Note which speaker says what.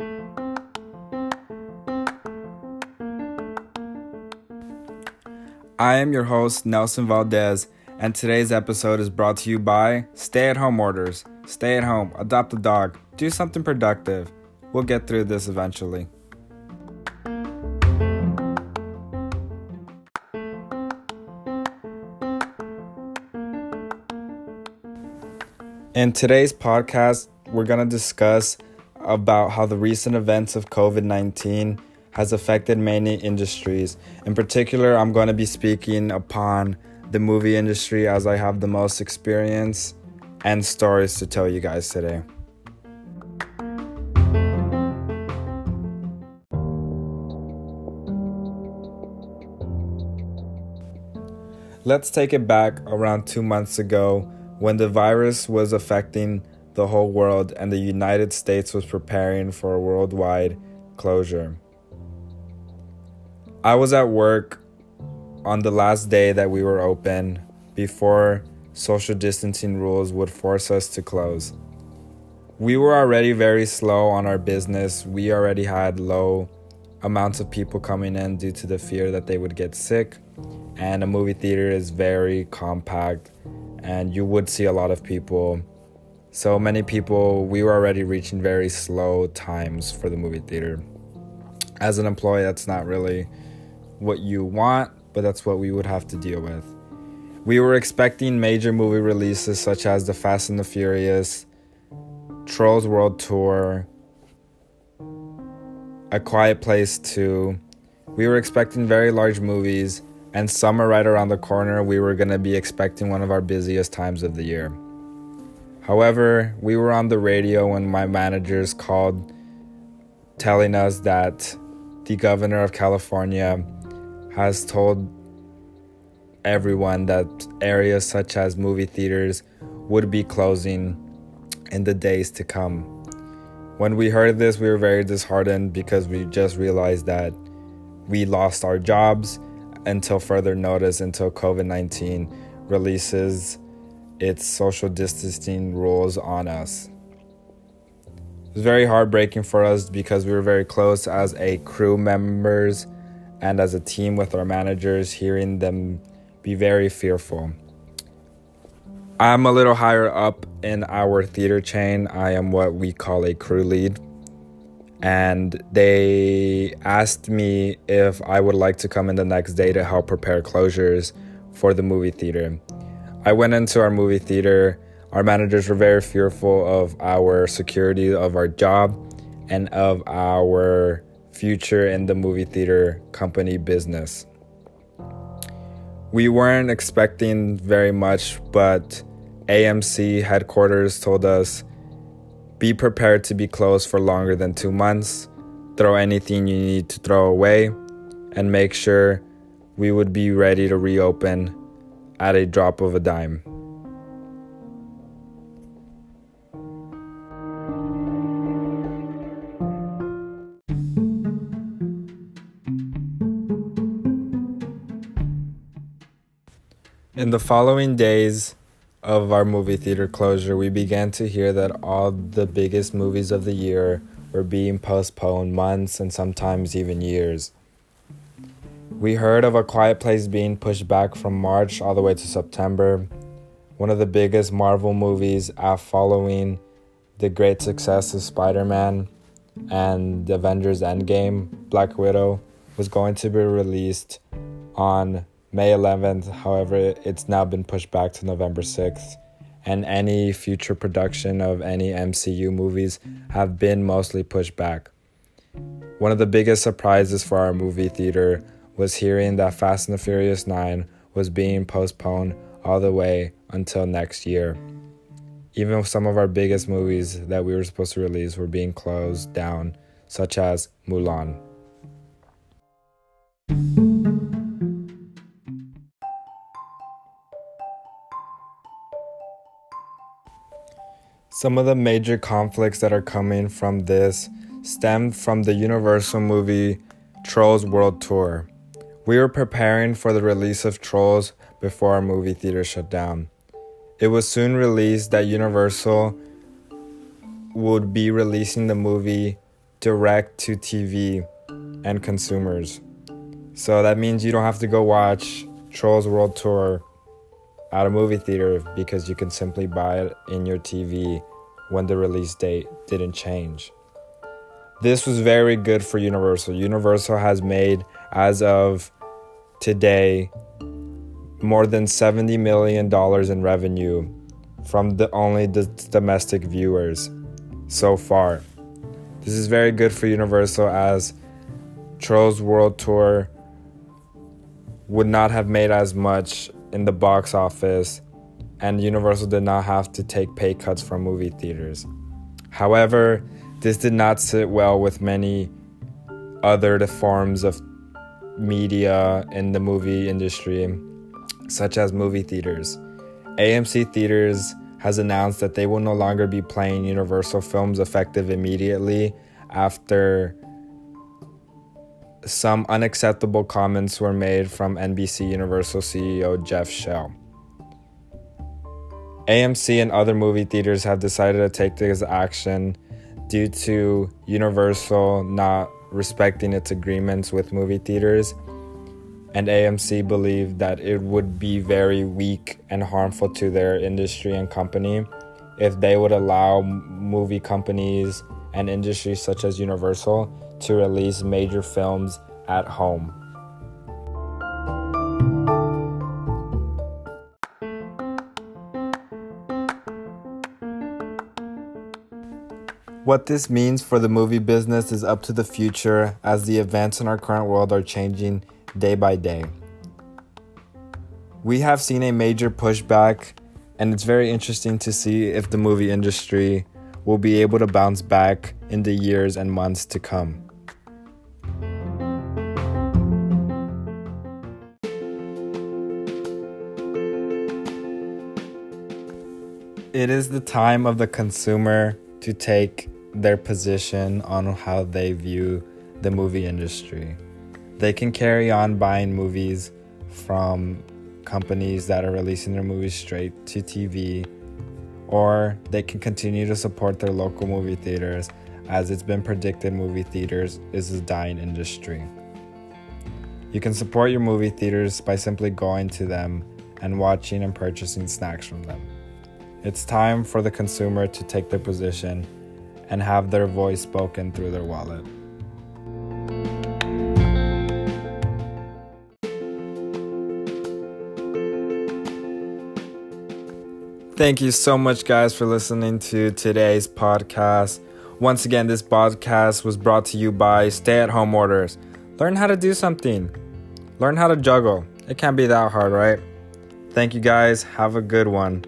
Speaker 1: I am your host, Nelson Valdez, and today's episode is brought to you by Stay at Home Orders. Stay at home, adopt a dog, do something productive. We'll get through this eventually. In today's podcast, we're going to discuss about how the recent events of COVID-19 has affected many industries. In particular, I'm going to be speaking upon the movie industry as I have the most experience and stories to tell you guys today. Let's take it back around two months ago when the virus was affecting the whole world and the United States was preparing for a worldwide closure. I was at work on the last day that we were open before social distancing rules would force us to close. We were already very slow on our business. We already had low amounts of people coming in due to the fear that they would get sick. And a movie theater is very compact, and you would see a lot of people. So many people, we were already reaching very slow times for the movie theater. As an employee, that's not really what you want, but that's what we would have to deal with. We were expecting major movie releases such as The Fast and the Furious, Trolls World Tour, A Quiet Place 2. We were expecting very large movies, and summer right around the corner, we were going to be expecting one of our busiest times of the year. However, we were on the radio when my managers called telling us that the governor of California has told everyone that areas such as movie theaters would be closing in the days to come. When we heard this, we were very disheartened because we just realized that we lost our jobs until further notice, until COVID 19 releases its social distancing rules on us. It was very heartbreaking for us because we were very close as a crew members and as a team with our managers, hearing them be very fearful. I'm a little higher up in our theater chain. I am what we call a crew lead. And they asked me if I would like to come in the next day to help prepare closures for the movie theater. I went into our movie theater. Our managers were very fearful of our security of our job and of our future in the movie theater company business. We weren't expecting very much, but AMC headquarters told us be prepared to be closed for longer than two months, throw anything you need to throw away, and make sure we would be ready to reopen at a drop of a dime. In the following days of our movie theater closure, we began to hear that all the biggest movies of the year were being postponed months and sometimes even years. We heard of A Quiet Place being pushed back from March all the way to September. One of the biggest Marvel movies after following the great success of Spider Man and Avengers Endgame, Black Widow, was going to be released on May 11th. However, it's now been pushed back to November 6th. And any future production of any MCU movies have been mostly pushed back. One of the biggest surprises for our movie theater was hearing that Fast and the Furious 9 was being postponed all the way until next year. Even some of our biggest movies that we were supposed to release were being closed down, such as Mulan. Some of the major conflicts that are coming from this stem from the Universal movie Trolls World Tour. We were preparing for the release of Trolls before our movie theater shut down. It was soon released that Universal would be releasing the movie direct to TV and consumers. So that means you don't have to go watch Trolls World Tour at a movie theater because you can simply buy it in your TV when the release date didn't change. This was very good for Universal. Universal has made, as of today, more than $70 million in revenue from the only the domestic viewers so far. This is very good for Universal as Trolls World Tour would not have made as much in the box office and Universal did not have to take pay cuts from movie theaters. However, this did not sit well with many other forms of media in the movie industry, such as movie theaters. AMC Theaters has announced that they will no longer be playing Universal films effective immediately after some unacceptable comments were made from NBC Universal CEO Jeff Shell. AMC and other movie theaters have decided to take this action due to Universal not respecting its agreements with movie theaters. And AMC believed that it would be very weak and harmful to their industry and company if they would allow movie companies and industries such as Universal to release major films at home. What this means for the movie business is up to the future as the events in our current world are changing day by day. We have seen a major pushback, and it's very interesting to see if the movie industry will be able to bounce back in the years and months to come. It is the time of the consumer to take their position on how they view the movie industry. They can carry on buying movies from companies that are releasing their movies straight to TV, or they can continue to support their local movie theaters as it's been predicted movie theaters is a dying industry. You can support your movie theaters by simply going to them and watching and purchasing snacks from them. It's time for the consumer to take their position and have their voice spoken through their wallet. Thank you so much, guys, for listening to today's podcast. Once again, this podcast was brought to you by Stay at Home Orders. Learn how to do something, learn how to juggle. It can't be that hard, right? Thank you, guys. Have a good one.